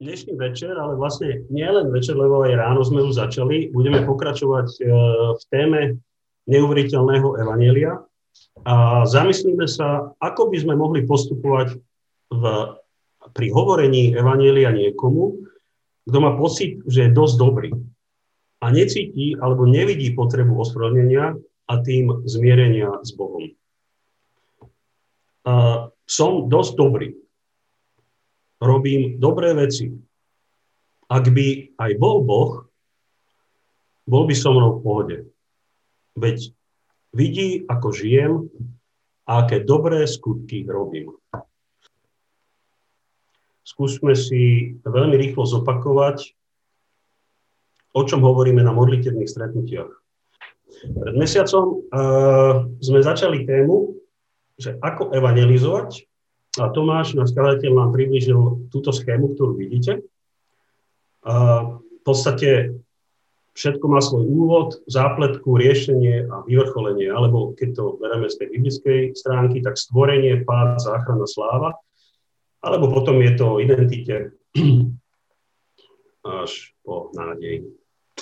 dnešný večer, ale vlastne nielen večer, lebo aj ráno sme už začali. Budeme pokračovať e, v téme neuveriteľného evanelia a zamyslíme sa, ako by sme mohli postupovať v, pri hovorení evanelia niekomu, kto má pocit, že je dosť dobrý a necíti alebo nevidí potrebu ospravedlnenia a tým zmierenia s Bohom. A som dosť dobrý robím dobré veci. Ak by aj bol Boh, bol by so mnou v pohode. Veď vidí, ako žijem a aké dobré skutky robím. Skúsme si veľmi rýchlo zopakovať, o čom hovoríme na modlitevných stretnutiach. Pred mesiacom uh, sme začali tému, že ako evangelizovať a Tomáš, náš skladateľ, nám priblížil túto schému, ktorú vidíte. A v podstate všetko má svoj úvod, zápletku, riešenie a vyvrcholenie. Alebo keď to bereme z tej biblickej stránky, tak stvorenie, pád, záchrana, sláva. Alebo potom je to identite až po nádej.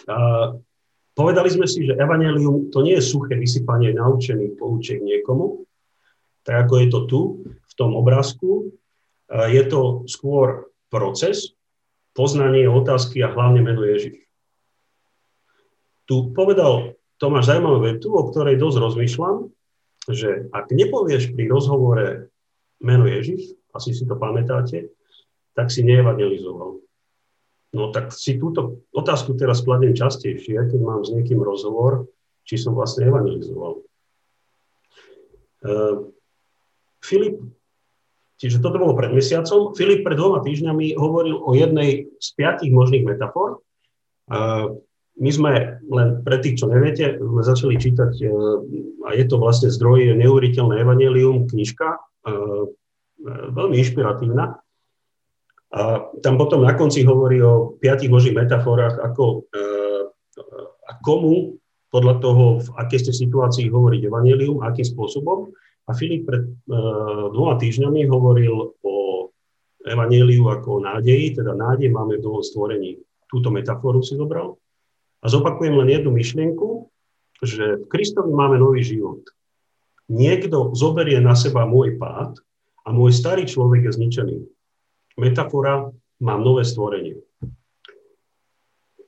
A povedali sme si, že evanelium to nie je suché vysypanie naučených poučiek niekomu, tak ako je to tu, tom obrázku. Je to skôr proces, poznanie otázky a hlavne meno Ježiš. Tu povedal Tomáš zaujímavú vetu, o ktorej dosť rozmýšľam, že ak nepovieš pri rozhovore meno Ježiš, asi si to pamätáte, tak si neevangelizoval. No tak si túto otázku teraz kladiem častejšie, keď mám s niekým rozhovor, či som vlastne evangelizoval. Uh, Filip Čiže toto bolo pred mesiacom. Filip pred dvoma týždňami hovoril o jednej z piatich možných metafor. My sme, len pre tých, čo neviete, začali čítať, e, a je to vlastne zdroj Neuveriteľné evanelium, knižka, e, e, veľmi inšpiratívna. A tam potom na konci hovorí o piatich možných metaforách, ako a komu podľa toho, v akej ste situácii hovoriť evanelium, akým spôsobom. A Filip pred uh, dvoma týždňami hovoril o evaníliu ako o nádeji, teda nádej máme v novom stvorení. Túto metaforu si zobral. A zopakujem len jednu myšlienku, že v Kristovi máme nový život. Niekto zoberie na seba môj pád a môj starý človek je zničený. Metafora, mám nové stvorenie.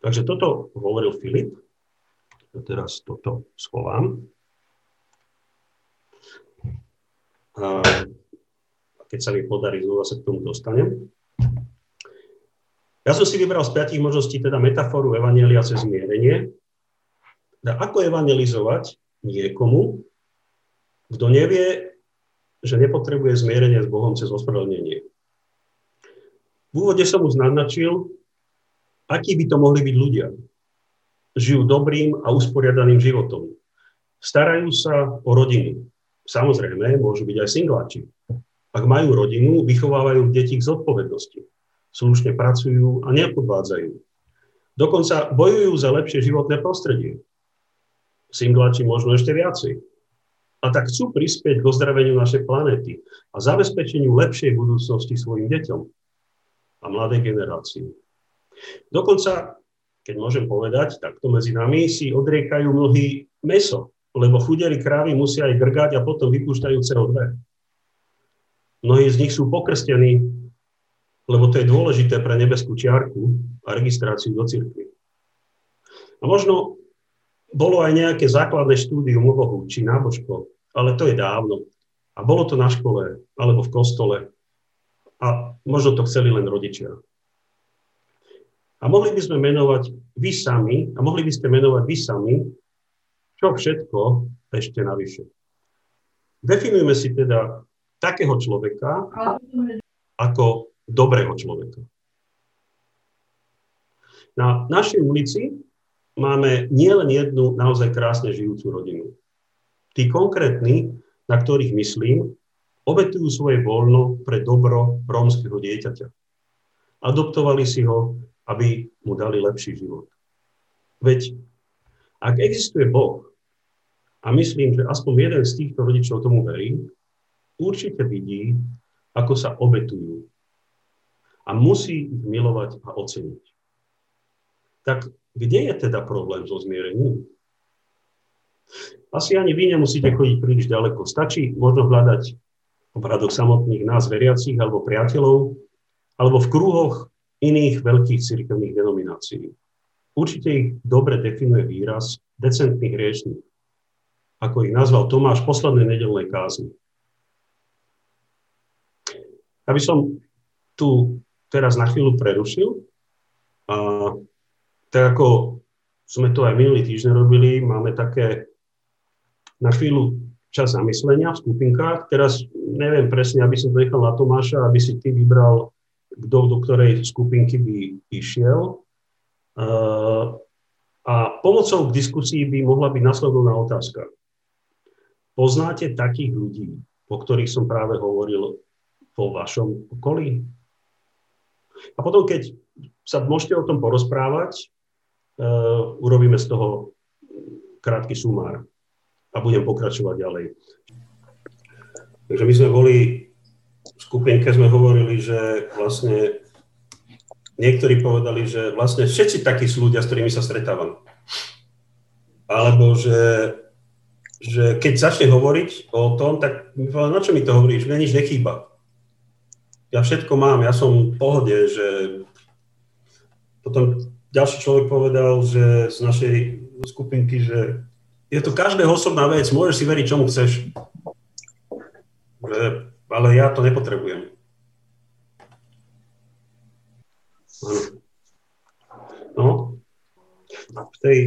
Takže toto hovoril Filip. Teraz toto schovám. A keď sa mi podarí, znova sa k tomu dostanem. Ja som si vybral z piatich možností teda metaforu Evangelia cez zmierenie. Teda ako evangelizovať niekomu, kto nevie, že nepotrebuje zmierenie s Bohom cez ospravedlnenie. V úvode som už naznačil, akí by to mohli byť ľudia. Žijú dobrým a usporiadaným životom. Starajú sa o rodiny, Samozrejme, môžu byť aj singláči. Ak majú rodinu, vychovávajú deti k zodpovednosti. Slušne pracujú a nepodvádzajú. Dokonca bojujú za lepšie životné prostredie. Singláči možno ešte viacej. A tak chcú prispieť k ozdraveniu našej planéty a zabezpečeniu lepšej budúcnosti svojim deťom a mladej generácii. Dokonca, keď môžem povedať, takto medzi nami si odriekajú mnohí meso, lebo chudeli krávy musia aj grgať a potom vypúšťajú CO2. Mnohí z nich sú pokrstení, lebo to je dôležité pre nebeskú čiarku a registráciu do cirkvi. A možno bolo aj nejaké základné štúdium o Bohu, či nábožko, ale to je dávno. A bolo to na škole, alebo v kostole. A možno to chceli len rodičia. A mohli by sme menovať vy sami, a mohli by ste menovať vy sami čo všetko ešte navyše. Definujme si teda takého človeka ako dobrého človeka. Na našej ulici máme nielen jednu naozaj krásne žijúcu rodinu. Tí konkrétni, na ktorých myslím, obetujú svoje voľno pre dobro rómskeho dieťaťa. Adoptovali si ho, aby mu dali lepší život. Veď ak existuje Boh, a myslím, že aspoň jeden z týchto rodičov tomu verí, určite vidí, ako sa obetujú. a musí ich milovať a oceniť. Tak kde je teda problém so zmierením? Asi ani vy nemusíte chodiť príliš ďaleko. Stačí možno hľadať radoch samotných nás veriacich alebo priateľov, alebo v kruhoch iných veľkých cirkevných denominácií. Určite ich dobre definuje výraz decentných hriešných, ako ich nazval Tomáš v poslednej nedelnej kázni. Aby som tu teraz na chvíľu prerušil, a tak ako sme to aj minulý týždeň robili, máme také na chvíľu čas zamyslenia v skupinkách. Teraz neviem presne, aby som to nechal na Tomáša, aby si ty vybral, kto do ktorej skupinky by išiel. A pomocou k diskusii by mohla byť nasledovná otázka. Poznáte takých ľudí, o ktorých som práve hovoril vo vašom okolí? A potom, keď sa môžete o tom porozprávať, uh, urobíme z toho krátky sumár a budem pokračovať ďalej. Takže my sme boli v skupinke, sme hovorili, že vlastne niektorí povedali, že vlastne všetci takí sú ľudia, s ktorými sa stretávam. Alebo že, že keď začne hovoriť o tom, tak mi povedal, na čo mi to hovoríš? Mne nič nechýba. Ja všetko mám, ja som v pohode, že potom ďalší človek povedal, že z našej skupinky, že je to každého osobná vec, môžeš si veriť, čomu chceš. Ale ja to nepotrebujem. No, v tej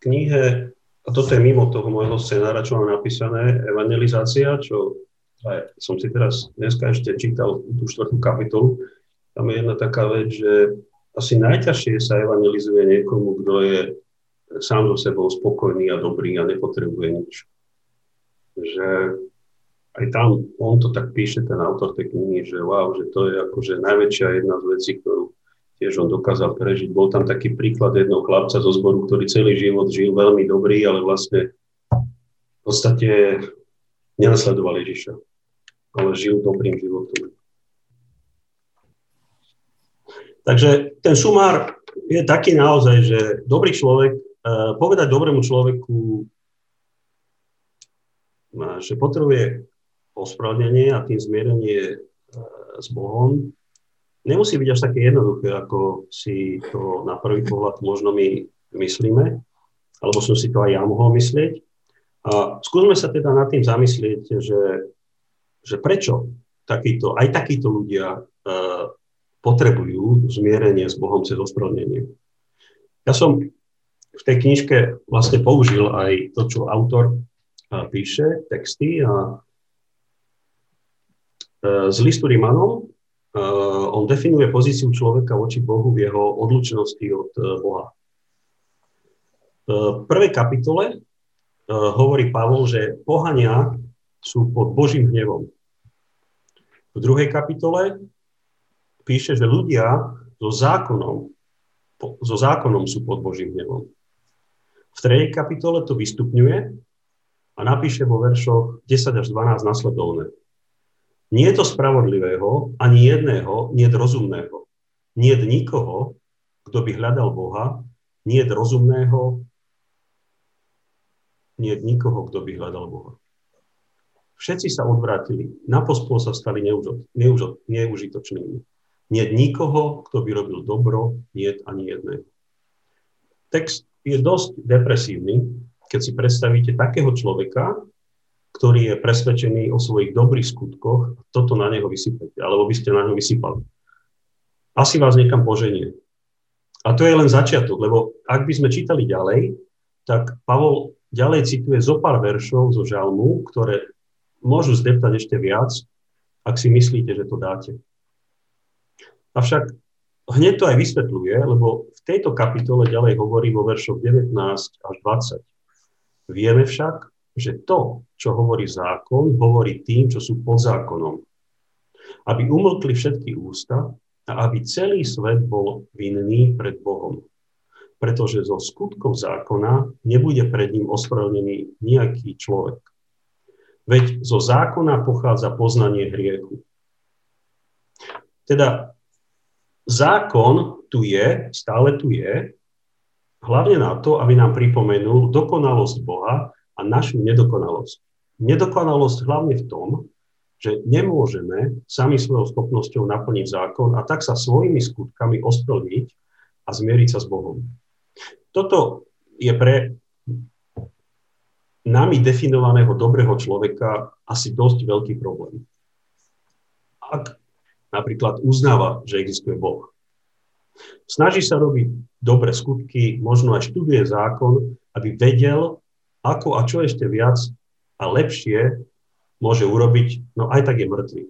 knihe, a toto je mimo toho môjho scenára, čo mám napísané, evangelizácia, čo aj som si teraz dneska ešte čítal tú štvrtú kapitolu, tam je jedna taká vec, že asi najťažšie sa evangelizuje niekomu, kto je sám so sebou spokojný a dobrý a nepotrebuje nič. Že aj tam on to tak píše, ten autor tej knihy, že wow, že to je akože najväčšia jedna z vecí, ktorú tiež on dokázal prežiť. Bol tam taký príklad jedného chlapca zo zboru, ktorý celý život žil veľmi dobrý, ale vlastne v podstate nenasledoval Ježiša, ale žil dobrým životom. Takže ten sumár je taký naozaj, že dobrý človek Eh, povedať dobrému človeku, eh, že potrebuje ospravedlnenie a tým zmierenie eh, s Bohom, nemusí byť až také jednoduché, ako si to na prvý pohľad možno my myslíme, alebo som si to aj ja mohol myslieť. A skúsme sa teda nad tým zamyslieť, že, že prečo takýto, aj takíto ľudia uh, potrebujú zmierenie s Bohom cez ospravedlnenie. Ja som v tej knižke vlastne použil aj to, čo autor píše, texty a e, z listu Rimanom on definuje pozíciu človeka voči Bohu v jeho odlučnosti od e, Boha. V prvej kapitole hovorí Pavol, že pohania sú pod Božím hnevom. V druhej kapitole píše, že ľudia so zákonom, so zákonom sú pod Božím hnevom. V tretej kapitole to vystupňuje a napíše vo veršoch 10 až 12 nasledovné. Nie je to spravodlivého, ani jedného, nie je rozumného. Nie je nikoho, kto by hľadal Boha, nie je rozumného, nie je nikoho, kto by hľadal Boha. Všetci sa odvrátili, na pospol sa stali neužitočnými. Nie je nikoho, kto by robil dobro, nie je ani jedného. Text je dosť depresívny, keď si predstavíte takého človeka, ktorý je presvedčený o svojich dobrých skutkoch, toto na neho vysypete, alebo by ste na neho vysypali. Asi vás niekam poženie. A to je len začiatok, lebo ak by sme čítali ďalej, tak Pavol ďalej cituje zo pár veršov zo žalmu, ktoré môžu zdeptať ešte viac, ak si myslíte, že to dáte. Avšak hneď to aj vysvetľuje, lebo v tejto kapitole ďalej hovorí vo veršoch 19 až 20. Vieme však, že to, čo hovorí zákon, hovorí tým, čo sú pod zákonom. Aby umlkli všetky ústa a aby celý svet bol vinný pred Bohom. Pretože zo skutkov zákona nebude pred ním ospravedlnený nejaký človek. Veď zo zákona pochádza poznanie hriechu. Teda zákon tu je, stále tu je, hlavne na to, aby nám pripomenul dokonalosť Boha a našu nedokonalosť. Nedokonalosť hlavne v tom, že nemôžeme sami svojou schopnosťou naplniť zákon a tak sa svojimi skutkami osplniť a zmieriť sa s Bohom. Toto je pre nami definovaného dobrého človeka asi dosť veľký problém. Ak napríklad uznáva, že existuje Boh, snaží sa robiť dobré skutky, možno aj študuje zákon, aby vedel, ako a čo ešte viac a lepšie môže urobiť, no aj tak je mŕtvy.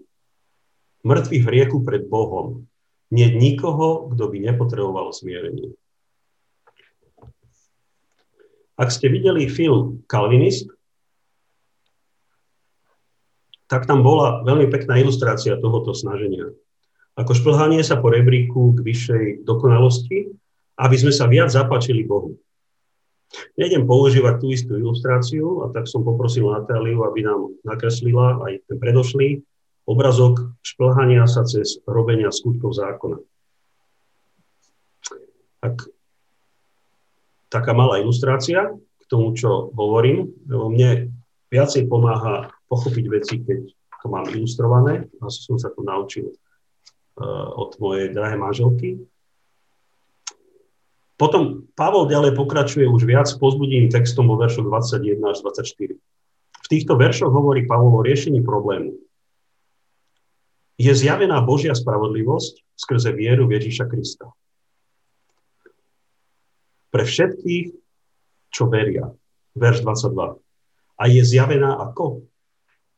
Mŕtvy v rieku pred Bohom. Nie nikoho, kto by nepotreboval zmierenie. Ak ste videli film Calvinist, tak tam bola veľmi pekná ilustrácia tohoto snaženia. Ako šplhanie sa po rebríku k vyššej dokonalosti, aby sme sa viac zapáčili Bohu. Nejdem používať tú istú ilustráciu a tak som poprosil Natáliu, aby nám nakreslila aj ten predošlý obrazok šplhania sa cez robenia skutkov zákona. Tak taká malá ilustrácia k tomu, čo hovorím, lebo mne viacej pomáha pochopiť veci, keď to mám ilustrované. Asi som sa to naučil uh, od mojej drahé manželky. Potom Pavol ďalej pokračuje už viac pozbudivým textom vo veršoch 21 až 24. V týchto veršoch hovorí Pavol o riešení problému. Je zjavená Božia spravodlivosť skrze vieru v Ježíša Krista pre všetkých, čo veria. Verš 22. A je zjavená ako?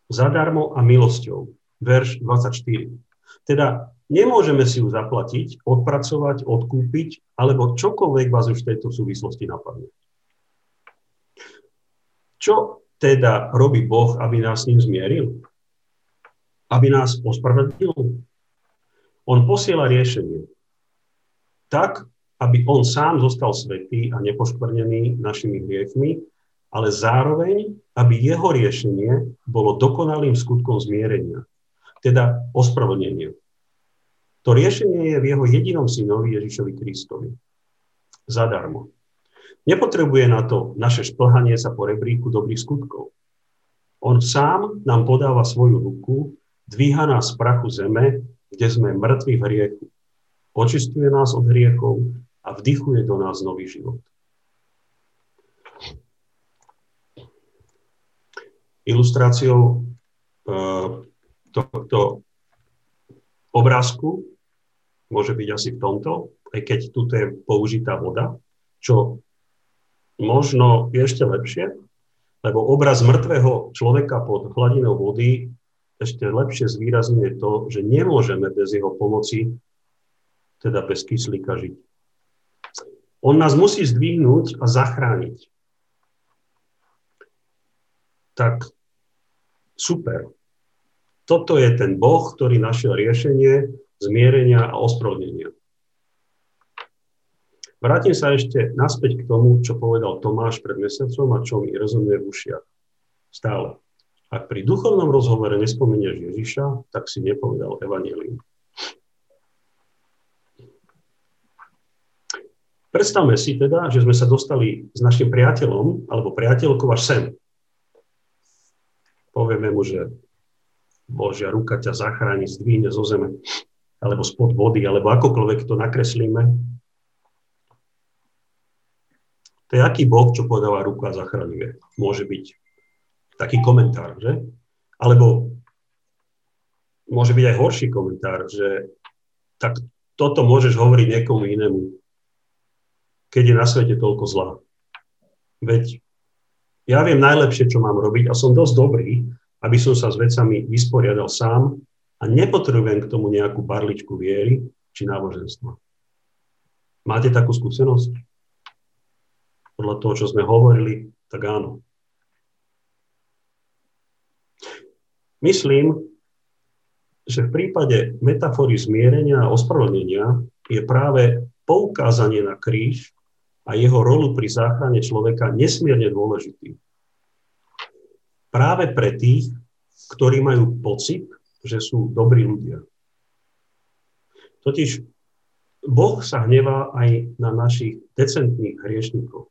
Zadarmo a milosťou. Verš 24. Teda nemôžeme si ju zaplatiť, odpracovať, odkúpiť, alebo čokoľvek vás už v tejto súvislosti napadne. Čo teda robí Boh, aby nás s ním zmieril? Aby nás ospravedlnil? On posiela riešenie. Tak, aby on sám zostal svetý a nepoškvrnený našimi hriechmi, ale zároveň, aby jeho riešenie bolo dokonalým skutkom zmierenia, teda ospravedlnenia. To riešenie je v jeho jedinom synovi Ježišovi Kristovi. Zadarmo. Nepotrebuje na to naše šplhanie sa po rebríku dobrých skutkov. On sám nám podáva svoju ruku, dvíha nás z prachu zeme, kde sme mŕtvi v hriechu. Očistuje nás od hriechov a vdychuje do nás nový život. Ilustráciou eh, tohto obrázku môže byť asi v tomto, aj keď tu je použitá voda, čo možno je ešte lepšie, lebo obraz mŕtvého človeka pod hladinou vody ešte lepšie zvýrazňuje to, že nemôžeme bez jeho pomoci, teda bez kyslíka, žiť. On nás musí zdvihnúť a zachrániť. Tak super. Toto je ten Boh, ktorý našiel riešenie zmierenia a ospravedlnenia. Vrátim sa ešte naspäť k tomu, čo povedal Tomáš pred mesiacom a čo mi rozumie v ušiach. Stále. Ak pri duchovnom rozhovore nespomenieš Ježiša, tak si nepovedal evanílium. Predstavme si teda, že sme sa dostali s našim priateľom alebo priateľkou až sem. Povieme mu, že Božia ruka ťa zachráni, zdvihne zo zeme, alebo spod vody, alebo akokoľvek to nakreslíme. To je aký Boh, čo podáva ruku a zachraňuje. Môže byť taký komentár, že? Alebo môže byť aj horší komentár, že tak toto môžeš hovoriť niekomu inému keď je na svete toľko zla. Veď ja viem najlepšie, čo mám robiť a som dosť dobrý, aby som sa s vecami vysporiadal sám a nepotrebujem k tomu nejakú barličku viery či náboženstva. Máte takú skúsenosť? Podľa toho, čo sme hovorili, tak áno. Myslím, že v prípade metafory zmierenia a ospravedlnenia je práve poukázanie na kríž a jeho rolu pri záchrane človeka nesmierne dôležitý. Práve pre tých, ktorí majú pocit, že sú dobrí ľudia. Totiž Boh sa hnevá aj na našich decentných hriešnikov.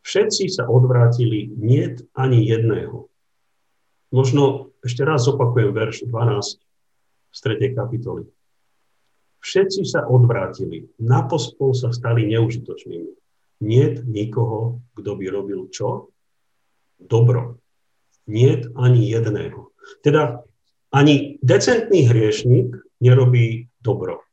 Všetci sa odvrátili, nie ani jedného. Možno ešte raz opakujem verš 12 z 3. kapitoly. Všetci sa odvrátili, napospol sa stali neužitočnými. Nie nikoho, kto by robil čo? Dobro. Nie ani jedného. Teda ani decentný hriešnik nerobí dobro.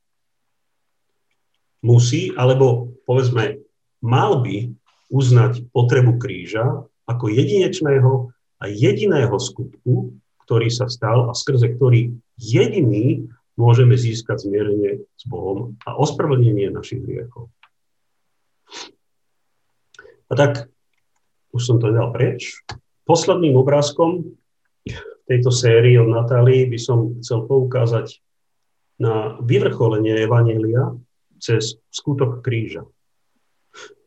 Musí, alebo povedzme, mal by uznať potrebu kríža ako jedinečného a jediného skutku, ktorý sa stal a skrze ktorý jediný môžeme získať zmierenie s Bohom a ospravedlnenie našich hriechov. A tak, už som to dal preč, posledným obrázkom tejto sérii od Natálii by som chcel poukázať na vyvrcholenie Evanielia cez skutok kríža.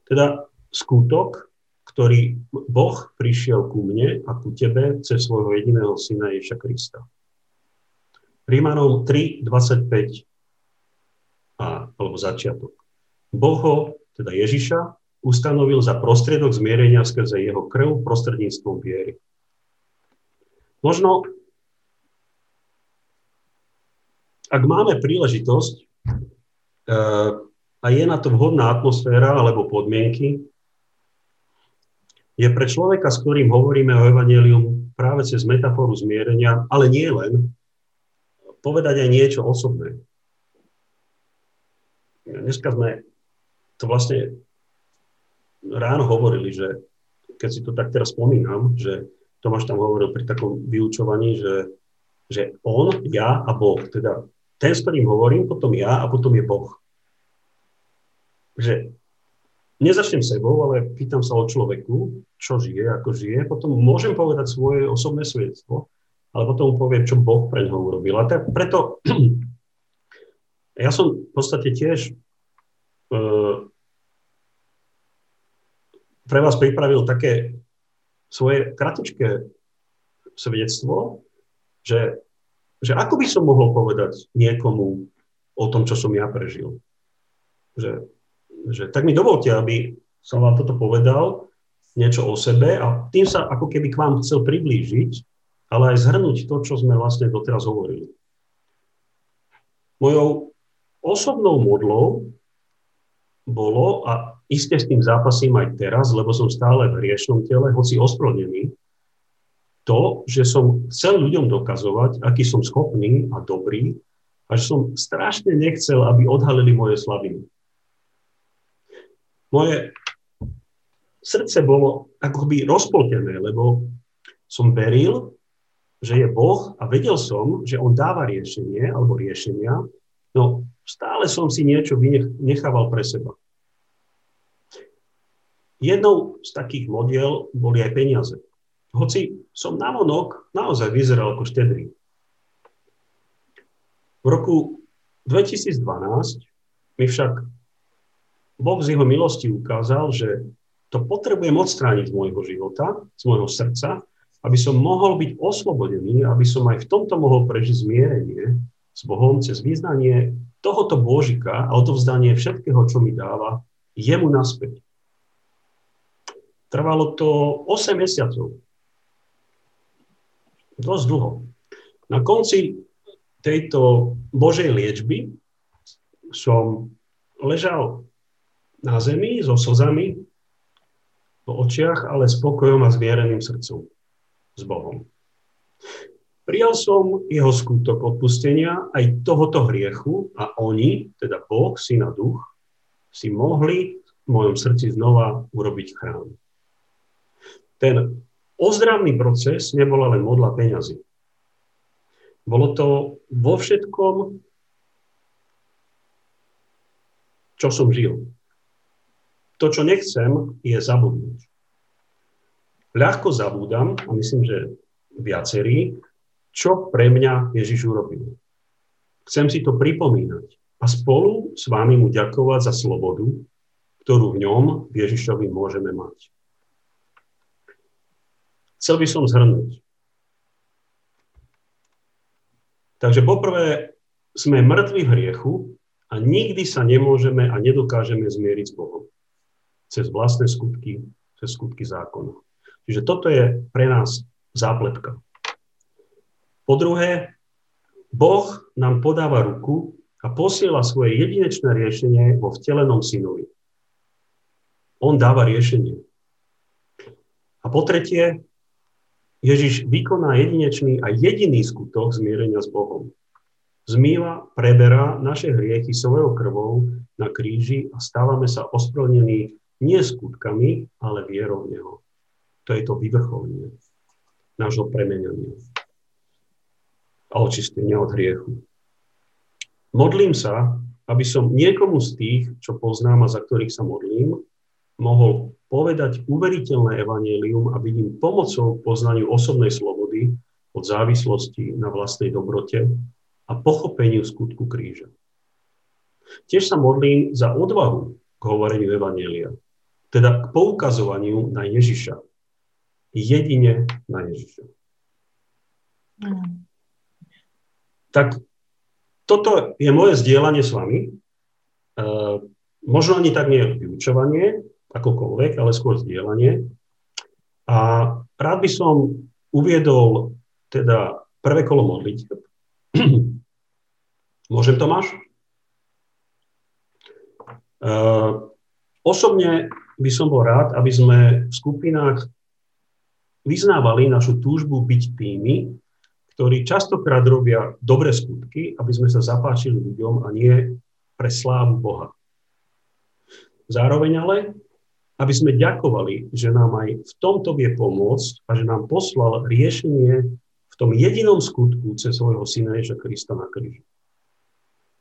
Teda skutok, ktorý Boh prišiel ku mne a ku tebe cez svojho jediného syna Ježa Krista. Rímanom 3, 25 a, alebo začiatok. Boh ho, teda Ježiša, ustanovil za prostriedok zmierenia skrze jeho krv prostredníctvom viery. Možno, ak máme príležitosť e, a je na to vhodná atmosféra alebo podmienky, je pre človeka, s ktorým hovoríme o evanelium práve cez metaforu zmierenia, ale nie len, povedať aj niečo osobné. Dneska sme to vlastne ráno hovorili, že keď si to tak teraz spomínam, že Tomáš tam hovoril pri takom vyučovaní, že, že on, ja a Boh, teda ten, s ktorým hovorím, potom ja a potom je Boh. Že nezačnem sebou, ale pýtam sa o človeku, čo žije, ako žije, potom môžem povedať svoje osobné svedectvo, ale potom poviem, čo Boh pre ňoho urobil. A tak preto ja som v podstate tiež uh, pre vás pripravil také svoje kratičké svedectvo, že, že ako by som mohol povedať niekomu o tom, čo som ja prežil. Že že tak mi dovolte, aby som vám toto povedal, niečo o sebe a tým sa ako keby k vám chcel priblížiť, ale aj zhrnúť to, čo sme vlastne doteraz hovorili. Mojou osobnou modlou bolo, a iste s tým zápasím aj teraz, lebo som stále v riešnom tele, hoci ospravedlnený, to, že som chcel ľuďom dokazovať, aký som schopný a dobrý a že som strašne nechcel, aby odhalili moje slabiny. Moje srdce bolo akoby rozpoltené, lebo som veril, že je Boh a vedel som, že On dáva riešenie alebo riešenia, no stále som si niečo nechával pre seba. Jednou z takých modiel boli aj peniaze. Hoci som na monok naozaj vyzeral ako štedrý. V roku 2012 mi však Boh z jeho milosti ukázal, že to potrebujem odstrániť z môjho života, z môjho srdca, aby som mohol byť oslobodený, aby som aj v tomto mohol prežiť zmierenie s Bohom cez význanie tohoto Božika a odovzdanie všetkého, čo mi dáva, jemu naspäť. Trvalo to 8 mesiacov. Dosť dlho. Na konci tejto Božej liečby som ležal na zemi so slzami v očiach, ale spokojom a zmiereným srdcom s Bohom. Prijal som jeho skutok odpustenia aj tohoto hriechu a oni, teda Boh, Syn a Duch, si mohli v mojom srdci znova urobiť chrám. Ten ozdravný proces nebola len modla peňazí. Bolo to vo všetkom, čo som žil. To, čo nechcem, je zabudnúť. Ľahko zabúdam, a myslím, že viacerí, čo pre mňa Ježiš urobil. Chcem si to pripomínať a spolu s vami mu ďakovať za slobodu, ktorú v ňom Ježišovi môžeme mať. Chcel by som zhrnúť. Takže poprvé, sme mŕtvi v hriechu a nikdy sa nemôžeme a nedokážeme zmieriť s Bohom. Cez vlastné skutky, cez skutky zákona. Čiže toto je pre nás zápletka. Po druhé, Boh nám podáva ruku a posiela svoje jedinečné riešenie vo vtelenom synovi. On dáva riešenie. A po tretie, Ježiš vykoná jedinečný a jediný skutok zmierenia s Bohom zmýva, preberá naše hriechy svojou krvou na kríži a stávame sa ospravedlnení nie skutkami, ale vierou v Neho. To je to vyvrcholenie nášho premenenia a očistenia od hriechu. Modlím sa, aby som niekomu z tých, čo poznám a za ktorých sa modlím, mohol povedať uveriteľné evanelium a byť im pomocou poznaniu osobnej slobody od závislosti na vlastnej dobrote a pochopeniu skutku kríža. Tiež sa modlím za odvahu k hovoreniu Evanielia, teda k poukazovaniu na Ježiša. Jedine na Ježiša. Mm. Tak toto je moje zdieľanie s vami. E, možno ani tak nie vyučovanie, akokoľvek, ale skôr zdieľanie. A rád by som uviedol teda prvé kolo modlitev. Môžem, Tomáš? Uh, osobne by som bol rád, aby sme v skupinách vyznávali našu túžbu byť tými, ktorí častokrát robia dobré skutky, aby sme sa zapáčili ľuďom a nie pre slávu Boha. Zároveň ale, aby sme ďakovali, že nám aj v tomto vie pomôcť a že nám poslal riešenie v tom jedinom skutku cez svojho syna Ježa Krista na kríži.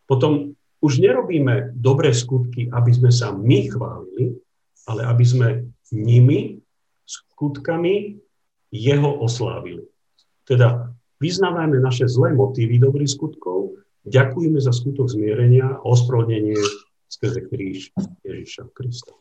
Potom už nerobíme dobré skutky, aby sme sa my chválili, ale aby sme nimi, skutkami, jeho oslávili. Teda vyznávajme naše zlé motívy dobrých skutkov, ďakujeme za skutok zmierenia a ospravedlnenie skrze kríž Ježiša Krista.